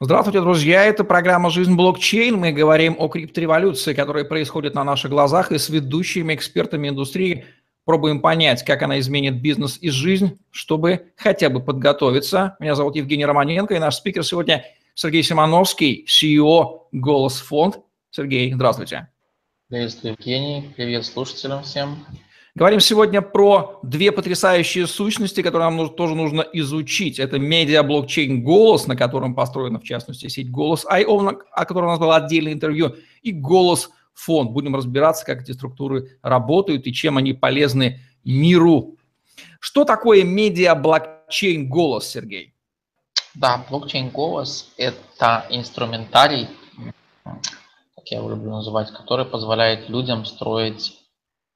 Здравствуйте, друзья! Это программа «Жизнь блокчейн». Мы говорим о криптореволюции, которая происходит на наших глазах, и с ведущими экспертами индустрии пробуем понять, как она изменит бизнес и жизнь, чтобы хотя бы подготовиться. Меня зовут Евгений Романенко, и наш спикер сегодня Сергей Симоновский, CEO «Голос Фонд». Сергей, здравствуйте. Приветствую, Евгений. Привет слушателям всем. Говорим сегодня про две потрясающие сущности, которые нам тоже нужно изучить. Это медиа-блокчейн «Голос», на котором построена, в частности, сеть «Голос.io», о которой у нас было отдельное интервью, и «Голос Фонд». Будем разбираться, как эти структуры работают и чем они полезны миру. Что такое медиа-блокчейн «Голос», Сергей? Да, блокчейн «Голос» – это инструментарий, как я его люблю называть, который позволяет людям строить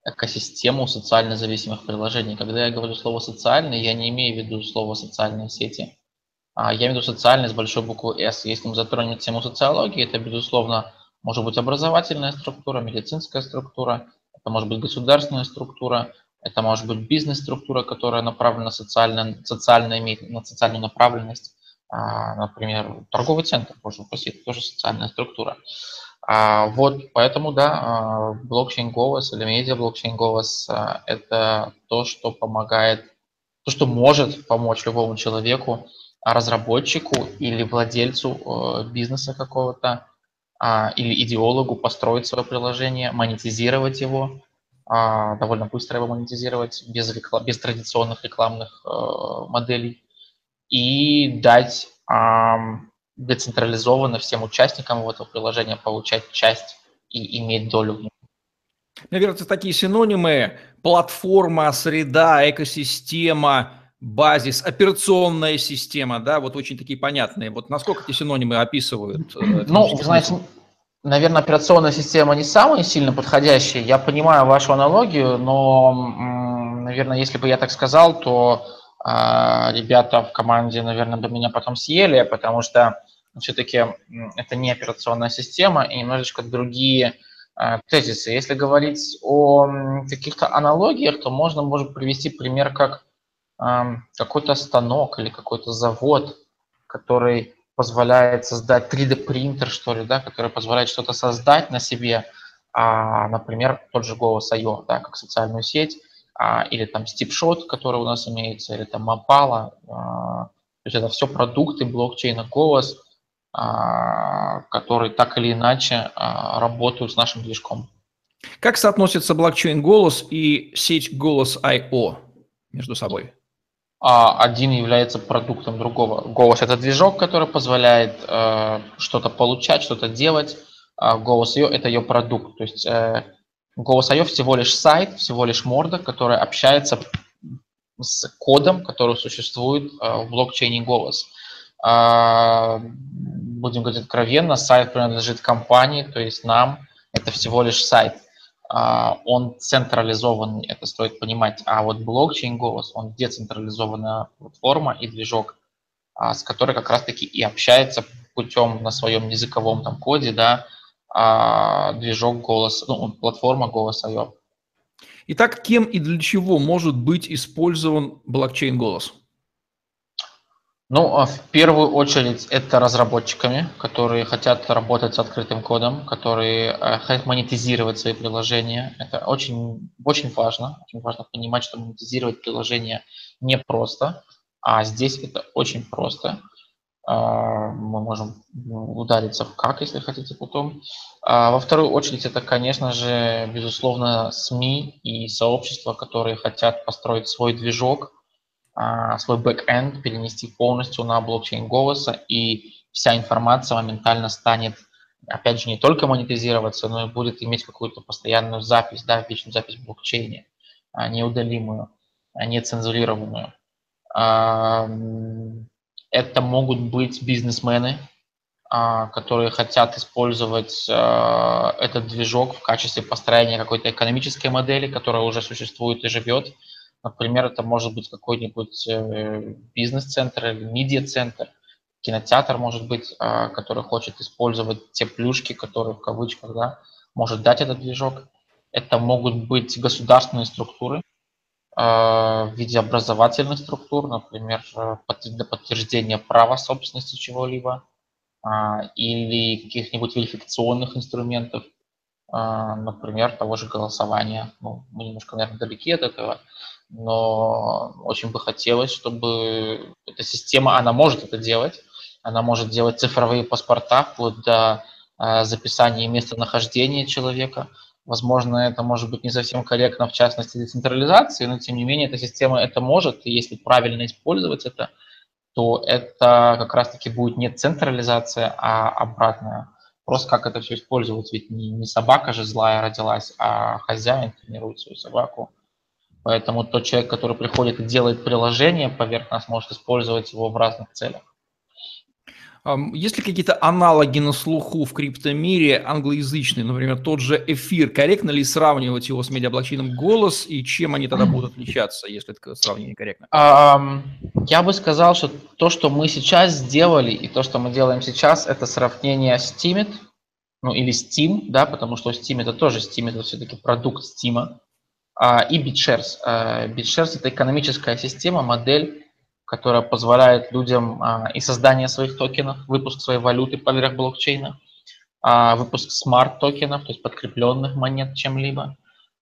экосистему социально зависимых приложений. Когда я говорю слово «социальный», я не имею в виду слово «социальные сети». А я имею в виду социальный с большой буквы «С». Если мы затронем тему социологии, это, безусловно, может быть образовательная структура, медицинская структура, это может быть государственная структура, это может быть бизнес-структура, которая направлена на, социально, социально имеет на социальную направленность. А, например, торговый центр, упаси, это тоже социальная структура. А, вот, поэтому, да, а, блокчейн голос или медиа блокчейн голос а, – это то, что помогает, то, что может помочь любому человеку, разработчику или владельцу э, бизнеса какого-то, или идеологу построить свое приложение, монетизировать его, довольно быстро его монетизировать без, реклам, без традиционных рекламных э, моделей. И дать децентрализованно всем участникам этого приложения получать часть и иметь долю в нем. Наверное, это такие синонимы – платформа, среда, экосистема, базис, операционная система, да, вот очень такие понятные. Вот насколько эти синонимы описывают? Э, ну, вы знаете, наверное, операционная система не самая сильно подходящая. Я понимаю вашу аналогию, но, наверное, если бы я так сказал, то а, ребята в команде, наверное, бы меня потом съели, потому что все-таки это не операционная система и немножечко другие а, тезисы. Если говорить о каких-то аналогиях, то можно, может привести пример как какой-то станок или какой-то завод, который позволяет создать 3D-принтер, что ли, да, который позволяет что-то создать на себе, а, например, тот же Голос.io, да, как социальную сеть, а, или там Stipshot, который у нас имеется, или там Mapala. А, то есть это все продукты блокчейна Голос, которые так или иначе а, работают с нашим движком. Как соотносится блокчейн Голос и сеть Голос.io между собой? Один является продуктом другого. Голос – это движок, который позволяет э, что-то получать, что-то делать. Голос ее – это ее продукт. То есть э, Голос.io всего лишь сайт, всего лишь морда, которая общается с кодом, который существует э, в блокчейне Голос. А, будем говорить откровенно, сайт принадлежит компании, то есть нам, это всего лишь сайт. А, он централизованный, это стоит понимать. А вот блокчейн Голос, он децентрализованная платформа и движок, а, с которой как раз-таки и общается путем на своем языковом там коде, да, движок голос, ну, платформа голос.io. Итак, кем и для чего может быть использован блокчейн голос? Ну, а в первую очередь это разработчиками, которые хотят работать с открытым кодом, которые э, хотят монетизировать свои приложения. Это очень, очень важно. Очень важно понимать, что монетизировать приложение непросто, а здесь это очень просто. А, мы можем удариться в как, если хотите потом. А во вторую очередь это, конечно же, безусловно, СМИ и сообщества, которые хотят построить свой движок, свой бэкэнд, перенести полностью на блокчейн голоса, и вся информация моментально станет, опять же, не только монетизироваться, но и будет иметь какую-то постоянную запись, да, вечную запись в блокчейне, неудалимую, нецензурированную. Это могут быть бизнесмены, а, которые хотят использовать а, этот движок в качестве построения какой-то экономической модели, которая уже существует и живет. Например, это может быть какой-нибудь э, бизнес-центр или медиа-центр, кинотеатр, может быть, а, который хочет использовать те плюшки, которые в кавычках да, может дать этот движок. Это могут быть государственные структуры, Э, в виде образовательных структур, например, для подтверждения права собственности чего-либо. а, или каких-нибудь верификационных инструментов, а, например, того же голосования. Ну, мы немножко, наверное, далеки от этого, но очень бы хотелось, чтобы эта система, она может это делать, она может делать цифровые паспорта вплоть до а, записания местонахождения человека. Возможно, это может быть не совсем корректно, в частности, децентрализации, но тем не менее эта система это может, и если правильно использовать это, то это как раз-таки будет не централизация, а обратная Просто как это все использовать, ведь не, не собака же злая родилась, а хозяин тренирует свою собаку. Поэтому тот человек, который приходит и делает приложение поверх нас, может использовать его в разных целях. Есть ли какие-то аналоги на слуху в криптомире англоязычные, например, тот же эфир? Корректно ли сравнивать его с медиаблокчейном голос и чем они тогда будут отличаться, если это сравнение корректно? Я бы сказал, что то, что мы сейчас сделали и то, что мы делаем сейчас, это сравнение Steemit, ну или Steem, да, потому что Steem это тоже Steem, это все-таки продукт Steem, и BitShares. А, BitShares это экономическая система, модель которая позволяет людям а, и создание своих токенов, выпуск своей валюты поверх блокчейна, а, выпуск смарт-токенов, то есть подкрепленных монет чем-либо.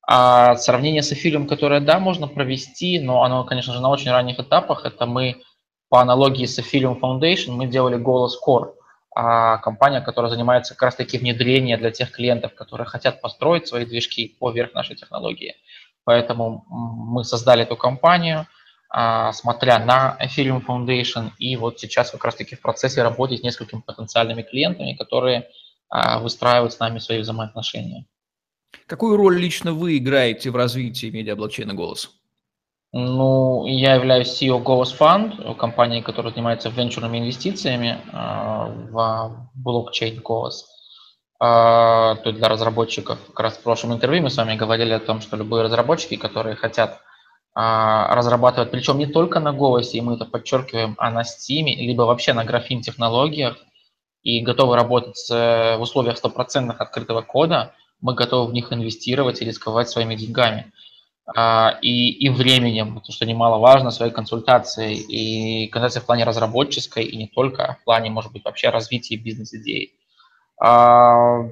А сравнение с Ethereum, которое, да, можно провести, но оно, конечно же, на очень ранних этапах. Это мы по аналогии с Ethereum Foundation мы делали Голос Core, а компания, которая занимается как раз-таки внедрением для тех клиентов, которые хотят построить свои движки поверх нашей технологии. Поэтому мы создали эту компанию, а, смотря на Ethereum Foundation. И вот сейчас как раз-таки в процессе работы с несколькими потенциальными клиентами, которые а, выстраивают с нами свои взаимоотношения. Какую роль лично вы играете в развитии медиаблокчейна «Голос»? Ну, я являюсь CEO Голос Fund, компании, которая занимается венчурными инвестициями а, в блокчейн Голос. То есть для разработчиков. Как раз в прошлом интервью мы с вами говорили о том, что любые разработчики, которые хотят а, разрабатывать, причем не только на голосе, и мы это подчеркиваем, а на Steam, либо вообще на графин технологиях, и готовы работать в условиях стопроцентных открытого кода, мы готовы в них инвестировать и рисковать своими деньгами. А, и, и временем, потому что немаловажно, своей консультацией, и консультацией в плане разработческой, и не только, а в плане, может быть, вообще развития бизнес-идей. А,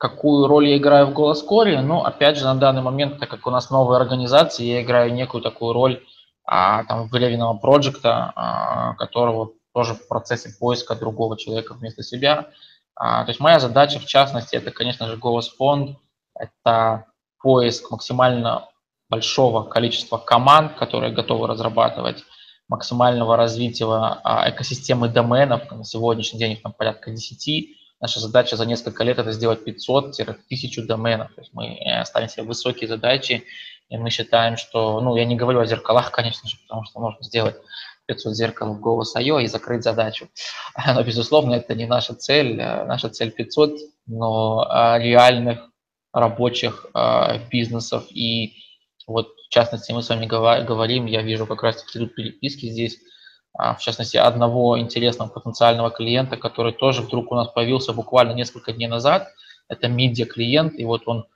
Какую роль я играю в Голоскоре? Ну, опять же, на данный момент, так как у нас новая организация, я играю некую такую роль а, там, выявленного проекта, а, которого тоже в процессе поиска другого человека вместо себя. А, то есть моя задача, в частности, это, конечно же, Голос Фонд, это поиск максимально большого количества команд, которые готовы разрабатывать, максимального развития а, экосистемы доменов, на сегодняшний день их там порядка 10, Наша задача за несколько лет это сделать 500-1000 доменов. То есть мы э, ставим себе высокие задачи, и мы считаем, что, ну, я не говорю о зеркалах, конечно же, потому что можно сделать 500 зеркал в голос IO и закрыть задачу. Но, безусловно, это не наша цель. Э, наша цель 500, но э, реальных рабочих бизнесов. И вот, в частности, мы с вами говорим, я вижу как раз-таки тут переписки здесь, в частности, одного интересного потенциального клиента, который тоже вдруг у нас появился буквально несколько дней назад. Это медиа-клиент, и вот он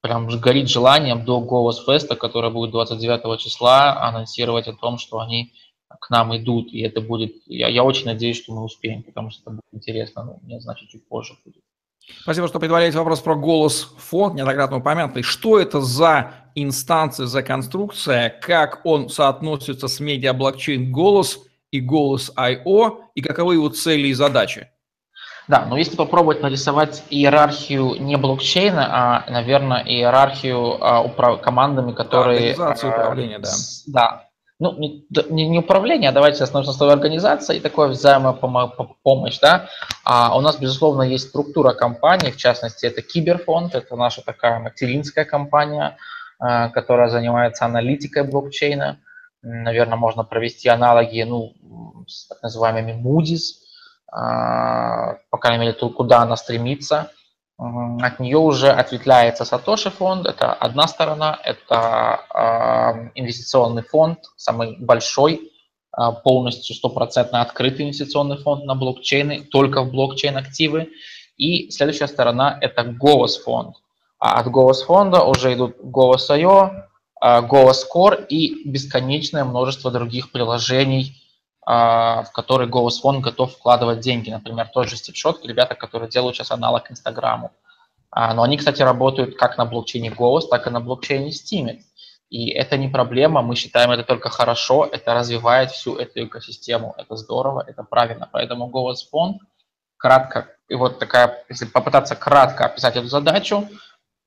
прям горит желанием до Голос Феста, который будет 29 числа, анонсировать о том, что они к нам идут, и это будет, я, я очень надеюсь, что мы успеем, потому что это будет интересно, но мне, значит, чуть позже будет. Спасибо, что предваряете вопрос про голос фонд, неоднократно упомянутый. Что это за инстанция, за конструкция, как он соотносится с медиа-блокчейн голос – и голос I.O. и каковы его цели и задачи? Да, но если попробовать нарисовать иерархию не блокчейна, а, наверное, иерархию а, управ... командами, которые... Организация управления, да. Да. Ну, не, не, не управление, а давайте остановимся на слове организация и такое взаимопомощь, да. А у нас, безусловно, есть структура компании, в частности, это Киберфонд, это наша такая материнская компания, а, которая занимается аналитикой блокчейна наверное, можно провести аналоги ну, с так называемыми Moody's, а, по крайней мере, то, куда она стремится. От нее уже ответвляется Сатоши фонд, это одна сторона, это а, инвестиционный фонд, самый большой, а, полностью стопроцентно открытый инвестиционный фонд на блокчейны, только в блокчейн-активы. И следующая сторона – это Голос фонд. А от Голос фонда уже идут Голос.io, Голос Core и бесконечное множество других приложений, в который Фонд готов вкладывать деньги. Например, тот же Шотки, ребята, которые делают сейчас аналог Инстаграму. Но они, кстати, работают как на блокчейне Голос, так и на блокчейне Steemit. И это не проблема, мы считаем это только хорошо, это развивает всю эту экосистему, это здорово, это правильно. Поэтому Голос Фонд, кратко, и вот такая, если попытаться кратко описать эту задачу,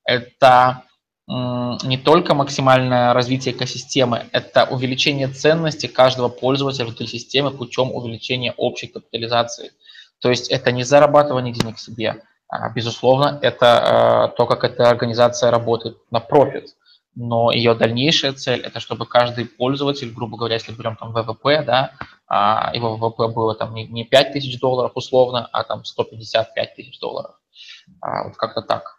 это не только максимальное развитие экосистемы, это увеличение ценности каждого пользователя внутри системы путем увеличения общей капитализации. То есть это не зарабатывание денег себе, а, безусловно, это э, то, как эта организация работает на профит но ее дальнейшая цель – это чтобы каждый пользователь, грубо говоря, если берем там ВВП, да, а его ВВП было там не, не 5 тысяч долларов условно, а там 155 тысяч долларов. А, вот как-то так.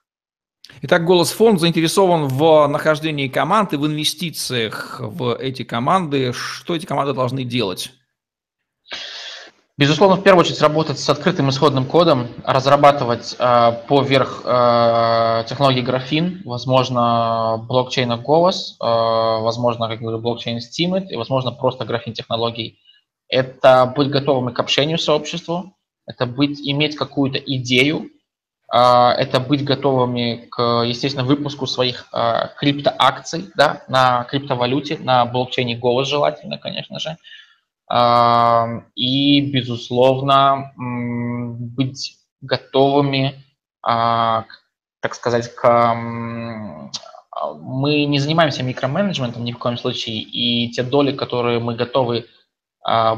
Итак, Голос Фонд заинтересован в нахождении команд и в инвестициях в эти команды. Что эти команды должны делать? Безусловно, в первую очередь работать с открытым исходным кодом, разрабатывать э, поверх э, технологии графин, возможно, блокчейна Голос, э, возможно, как говорю, блокчейн Steemit и, возможно, просто графин технологий. Это быть готовым к общению с сообществом, это быть, иметь какую-то идею, это быть готовыми к, естественно, выпуску своих э, криптоакций да, на криптовалюте, на блокчейне Голос желательно, конечно же, и, безусловно, быть готовыми, а, так сказать, к... Мы не занимаемся микроменеджментом ни в коем случае, и те доли, которые мы готовы а,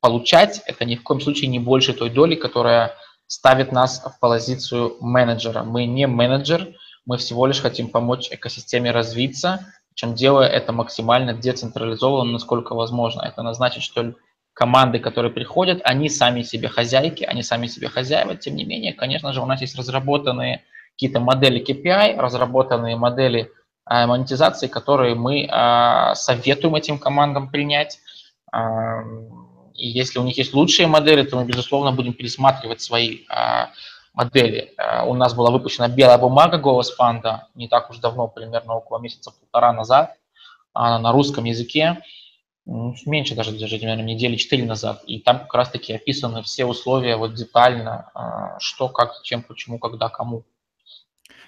получать, это ни в коем случае не больше той доли, которая ставит нас в позицию менеджера. Мы не менеджер, мы всего лишь хотим помочь экосистеме развиться, чем делая это максимально децентрализованно, насколько возможно. Это значит, что команды, которые приходят, они сами себе хозяйки, они сами себе хозяева. Тем не менее, конечно же, у нас есть разработанные какие-то модели KPI, разработанные модели э, монетизации, которые мы э, советуем этим командам принять. Э, и если у них есть лучшие модели, то мы, безусловно, будем пересматривать свои э, модели. Э, у нас была выпущена белая бумага голос фанда не так уж давно, примерно около месяца-полтора назад, на русском языке, ну, меньше даже, даже, наверное, недели 4 назад. И там как раз-таки описаны все условия вот детально, э, что, как, чем, почему, когда, кому.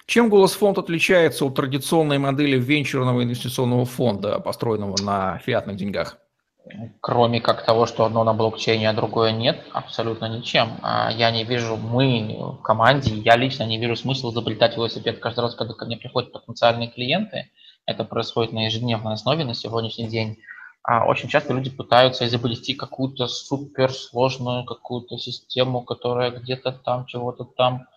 Чем голос фонд отличается от традиционной модели венчурного инвестиционного фонда, построенного на фиатных деньгах? Кроме как того, что одно на блокчейне, а другое нет, абсолютно ничем. А я не вижу, мы в команде, я лично не вижу смысла изобретать велосипед каждый раз, когда ко мне приходят потенциальные клиенты. Это происходит на ежедневной основе на сегодняшний день. А очень часто люди пытаются изобрести какую-то суперсложную какую-то систему, которая где-то там, чего-то там.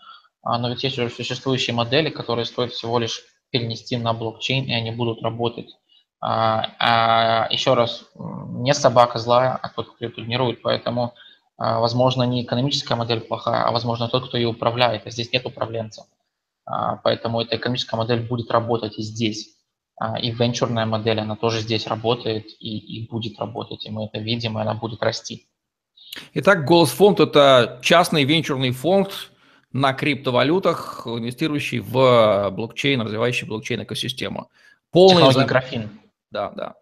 А, но ведь есть уже существующие модели, которые стоит всего лишь перенести на блокчейн, и они будут работать. А, а еще раз, не собака злая, а тот, кто ее тренирует, поэтому, а, возможно, не экономическая модель плохая, а, возможно, тот, кто ее управляет, а здесь нет управленца. А, поэтому эта экономическая модель будет работать и здесь. И венчурная модель, она тоже здесь работает и, и будет работать, и мы это видим, и она будет расти. Итак, Голос фонд – это частный венчурный фонд на криптовалютах, инвестирующий в блокчейн, развивающий блокчейн-экосистему. Полный взаим... графин. Да, да.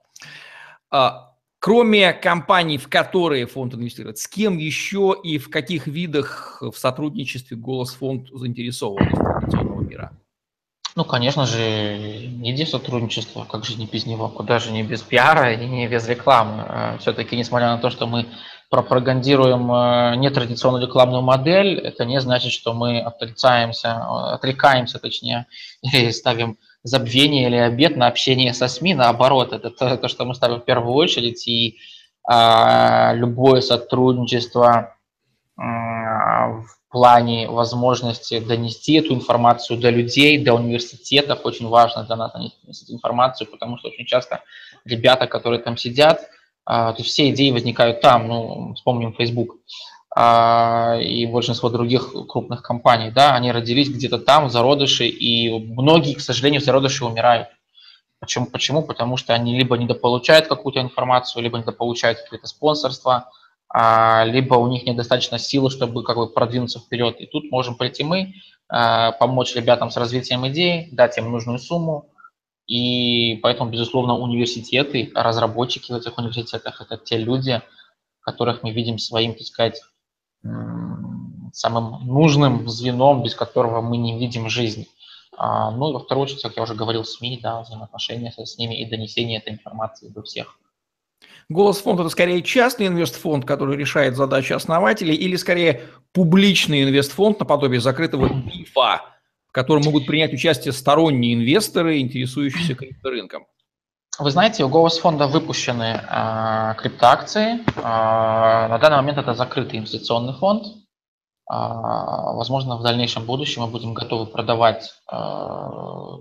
А, кроме компаний, в которые фонд инвестирует, с кем еще и в каких видах в сотрудничестве Голос фонд заинтересован из мира? Ну, конечно же, иди сотрудничество, как же не без него, куда же не без пиара и не без рекламы. А, Все-таки, несмотря на то, что мы пропагандируем э, нетрадиционную рекламную модель, это не значит, что мы отрицаемся, отрекаемся, точнее, или ставим забвение или обед на общение со СМИ, наоборот, это то, то что мы ставим в первую очередь, и а, любое сотрудничество а, в плане возможности донести эту информацию до людей, до университетов, очень важно для нас донести информацию, потому что очень часто ребята, которые там сидят, а, то все идеи возникают там, ну, вспомним Facebook, и большинство других крупных компаний, да, они родились где-то там, в зародыше, и многие, к сожалению, в зародыше умирают. Почему? Почему? Потому что они либо недополучают какую-то информацию, либо недополучают какие-то спонсорства, а, либо у них недостаточно силы, чтобы как бы продвинуться вперед. И тут можем прийти мы, а, помочь ребятам с развитием идей, дать им нужную сумму, и поэтому, безусловно, университеты, разработчики в этих университетах – это те люди, которых мы видим своим, так сказать, самым нужным звеном, без которого мы не видим жизнь. А, ну и во вторую очередь, как я уже говорил, СМИ, да, взаимоотношения с ними и донесение этой информации до всех. Голос фонд это скорее частный инвестфонд, который решает задачи основателей, или скорее публичный инвестфонд наподобие закрытого БИФа, в котором могут принять участие сторонние инвесторы, интересующиеся крипторынком? Вы знаете, у Голос фонда выпущены э, криптоакции. Э, на данный момент это закрытый инвестиционный фонд. Э, возможно, в дальнейшем будущем мы будем готовы продавать э,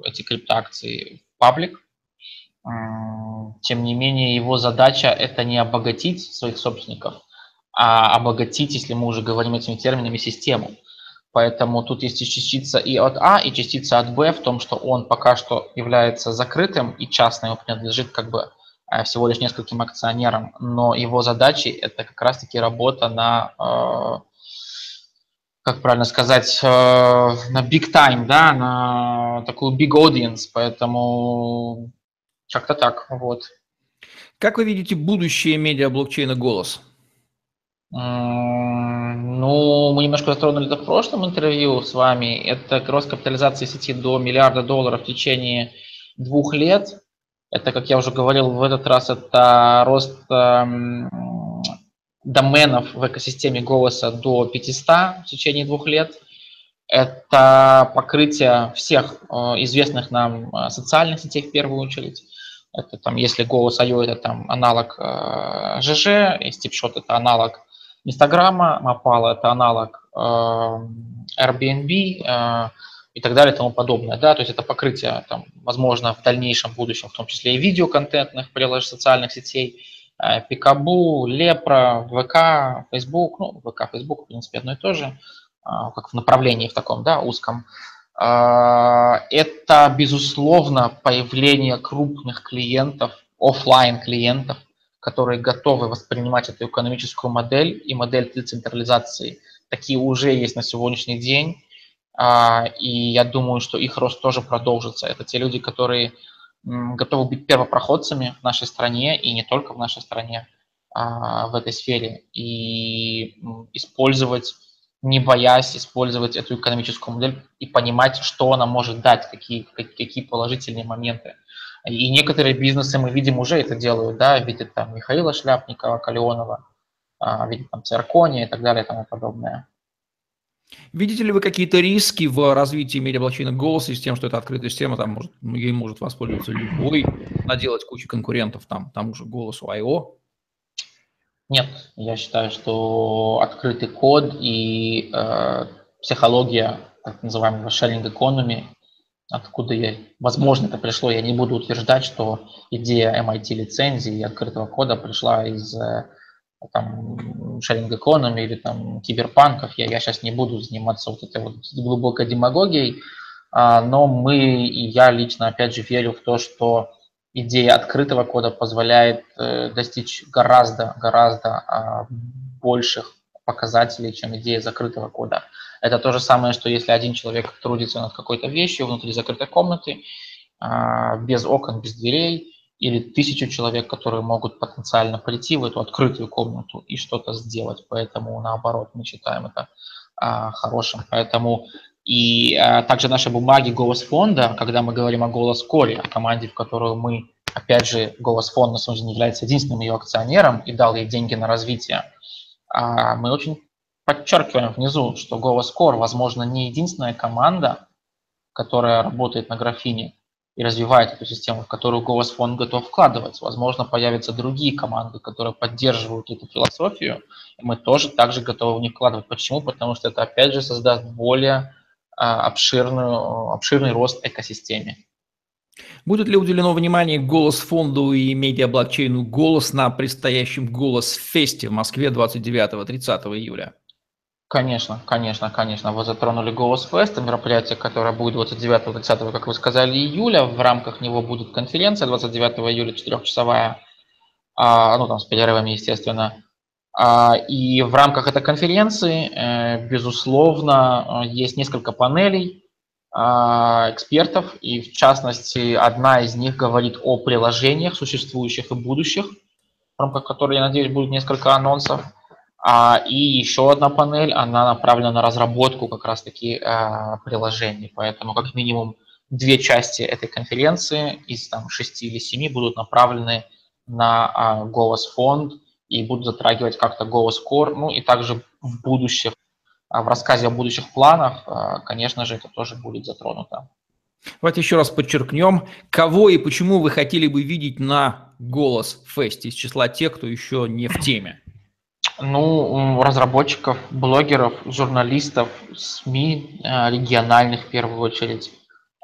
эти криптоакции в паблик. Тем не менее, его задача – это не обогатить своих собственников, а обогатить, если мы уже говорим этими терминами, систему. Поэтому тут есть частица и от А, и частица от Б в том, что он пока что является закрытым и частно ему принадлежит как бы э, всего лишь нескольким акционерам, но его задачи это как раз-таки работа на, э, как правильно сказать, э, на big time, да, на такую big audience, поэтому как-то так, вот. Как вы видите будущее медиа-блокчейна «Голос»? Ну, мы немножко затронули это в прошлом интервью с вами. Это рост капитализации сети до миллиарда долларов в течение двух лет. Это, как я уже говорил, в этот раз это рост эм, доменов в экосистеме голоса до 500 в течение двух лет. Это покрытие всех э, известных нам э, социальных сетей в первую очередь. Это там, если голос IO это там аналог э, ЖЖ, и стипшот это аналог Инстаграма, Мапала это аналог э, Airbnb э, и так далее и тому подобное. Да? То есть это покрытие, там, возможно, в дальнейшем будущем, в том числе и видеоконтентных приложений социальных сетей, э, Пикабу, Лепра, ВК, Facebook, ну, ВК, Facebook, в принципе, одно и то же, как в направлении в таком, да, узком. Это, безусловно, появление крупных клиентов, офлайн клиентов, которые готовы воспринимать эту экономическую модель и модель децентрализации. Такие уже есть на сегодняшний день, а, и я думаю, что их рост тоже продолжится. Это те люди, которые готовы быть первопроходцами в нашей стране и не только в нашей стране а, в этой сфере и использовать не боясь использовать эту экономическую модель и понимать, что она может дать, какие, какие положительные моменты. И некоторые бизнесы, мы видим, уже это делают, да, видят там Михаила Шляпникова, Калеонова, а, видят там Циркони и так далее и тому подобное. Видите ли вы какие-то риски в развитии медиаблокчейна голоса с тем, что это открытая система, там может, ей может воспользоваться любой, наделать кучу конкурентов, там, тому же голосу I.O., нет, я считаю, что открытый код и э, психология так называемого sharing economy, откуда я, возможно, это пришло, я не буду утверждать, что идея MIT лицензии и открытого кода пришла из э, там, sharing economy или там киберпанков. Я, я сейчас не буду заниматься вот этой вот глубокой демагогией, а, но мы и я лично, опять же, верю в то, что идея открытого кода позволяет э, достичь гораздо, гораздо а, больших показателей, чем идея закрытого кода. Это то же самое, что если один человек трудится над какой-то вещью внутри закрытой комнаты, а, без окон, без дверей, или тысячу человек, которые могут потенциально прийти в эту открытую комнату и что-то сделать. Поэтому, наоборот, мы считаем это а, хорошим. Поэтому и а, также наши бумаги Голос фонда, когда мы говорим о Голос Коре, о команде, в которую мы, опять же, Голос фонд на самом деле является единственным ее акционером и дал ей деньги на развитие, мы очень подчеркиваем внизу, что Голос Core, возможно, не единственная команда, которая работает на графине и развивает эту систему, в которую фонд готов вкладывать. Возможно, появятся другие команды, которые поддерживают эту философию, и мы тоже также готовы в них вкладывать. Почему? Потому что это, опять же, создаст более а, обширную, обширный рост экосистеме. Будет ли уделено внимание голос фонду и медиа-блокчейну «Голос» на предстоящем «Голос-фесте» в Москве 29-30 июля? Конечно, конечно, конечно. Вы затронули «Голос Фест», мероприятие, которое будет 29-30, как вы сказали, июля. В рамках него будет конференция 29 июля, четырехчасовая, а, ну там с перерывами, естественно. А, и в рамках этой конференции, э, безусловно, есть несколько панелей а, экспертов, и в частности одна из них говорит о приложениях существующих и будущих, в рамках которой, я надеюсь, будет несколько анонсов. А, и еще одна панель, она направлена на разработку как раз-таки а, приложений. Поэтому как минимум две части этой конференции из там, шести или семи будут направлены на а, голос фонд и будут затрагивать как-то голос core, ну и также в будущем, в рассказе о будущих планах, конечно же, это тоже будет затронуто. Давайте еще раз подчеркнем, кого и почему вы хотели бы видеть на голос фесте из числа тех, кто еще не в теме. Ну, разработчиков, блогеров, журналистов, СМИ э, региональных в первую очередь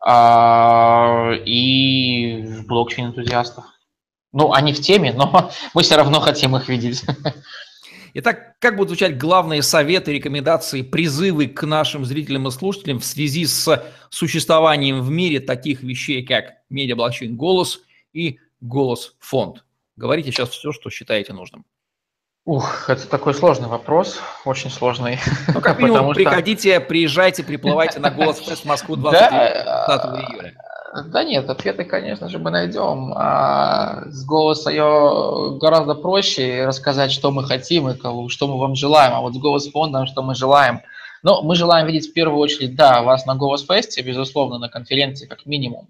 а, и блокчейн-энтузиастов. Ну, они в теме, но мы все равно хотим их видеть. Итак, как будут звучать главные советы, рекомендации, призывы к нашим зрителям и слушателям в связи с существованием в мире таких вещей, как медиа-блокчейн «Голос» и «Голос фонд»? Говорите сейчас все, что считаете нужным. Ух, это такой сложный вопрос, очень сложный. Ну, как минимум, приходите, что... приезжайте, приплывайте на голос Фест Москву 20, да, июля. Да нет, ответы, конечно же, мы найдем. А с голоса ее гораздо проще рассказать, что мы хотим и что мы вам желаем. А вот с голос фондом, что мы желаем. Но мы желаем видеть в первую очередь, да, вас на Голос Фесте, безусловно, на конференции как минимум.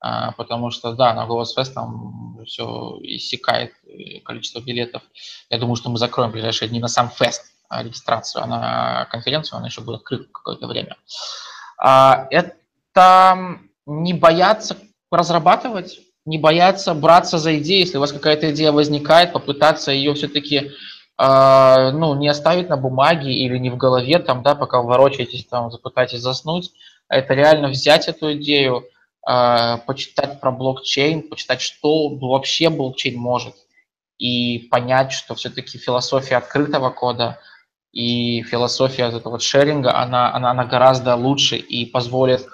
А, потому что, да, на Голос Фест там все иссякает количество билетов. Я думаю, что мы закроем в ближайшие дни на сам фест а, регистрацию, а на конференцию она еще будет открыта какое-то время. А, это не бояться разрабатывать, не бояться браться за идеи, если у вас какая-то идея возникает, попытаться ее все-таки ну, не оставить на бумаге или не в голове, там, да, пока ворочаетесь, там, запытаетесь заснуть, это реально взять эту идею, э, почитать про блокчейн, почитать, что вообще блокчейн может, и понять, что все-таки философия открытого кода и философия этого вот шеринга, она, она, она гораздо лучше и позволит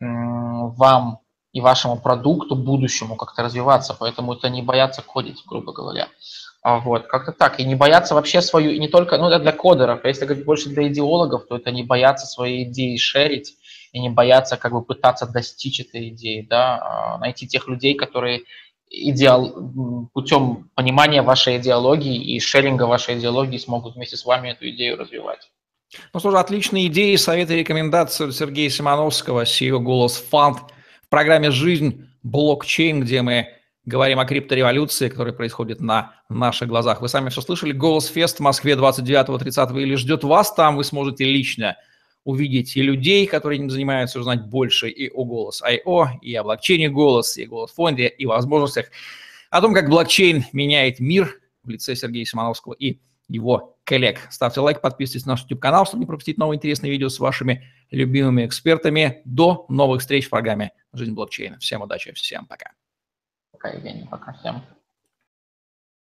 вам и вашему продукту будущему как-то развиваться. Поэтому это не бояться кодить, грубо говоря. А вот, как-то так. И не бояться вообще свою, и не только, ну, это для кодеров, а если говорить больше для идеологов, то это не бояться свои идеи шерить, и не бояться как бы пытаться достичь этой идеи, да, а найти тех людей, которые идеал, путем понимания вашей идеологии и шеринга вашей идеологии смогут вместе с вами эту идею развивать. Ну что же, отличные идеи, советы и рекомендации Сергея Симоновского, CEO «Голос Фанд» в программе «Жизнь блокчейн», где мы говорим о криптореволюции, которая происходит на наших глазах. Вы сами все слышали. «Голос Фест» в Москве 29-30 или ждет вас там. Вы сможете лично увидеть и людей, которые этим занимаются, узнать больше и о голос I.O., и о блокчейне голос, и о голос фонде, и возможностях, о том, как блокчейн меняет мир в лице Сергея Симоновского и его коллег. Ставьте лайк, подписывайтесь на наш YouTube-канал, чтобы не пропустить новые интересные видео с вашими любимыми экспертами. До новых встреч в программе «Жизнь блокчейна». Всем удачи, всем пока. Пока, Евгений, пока всем.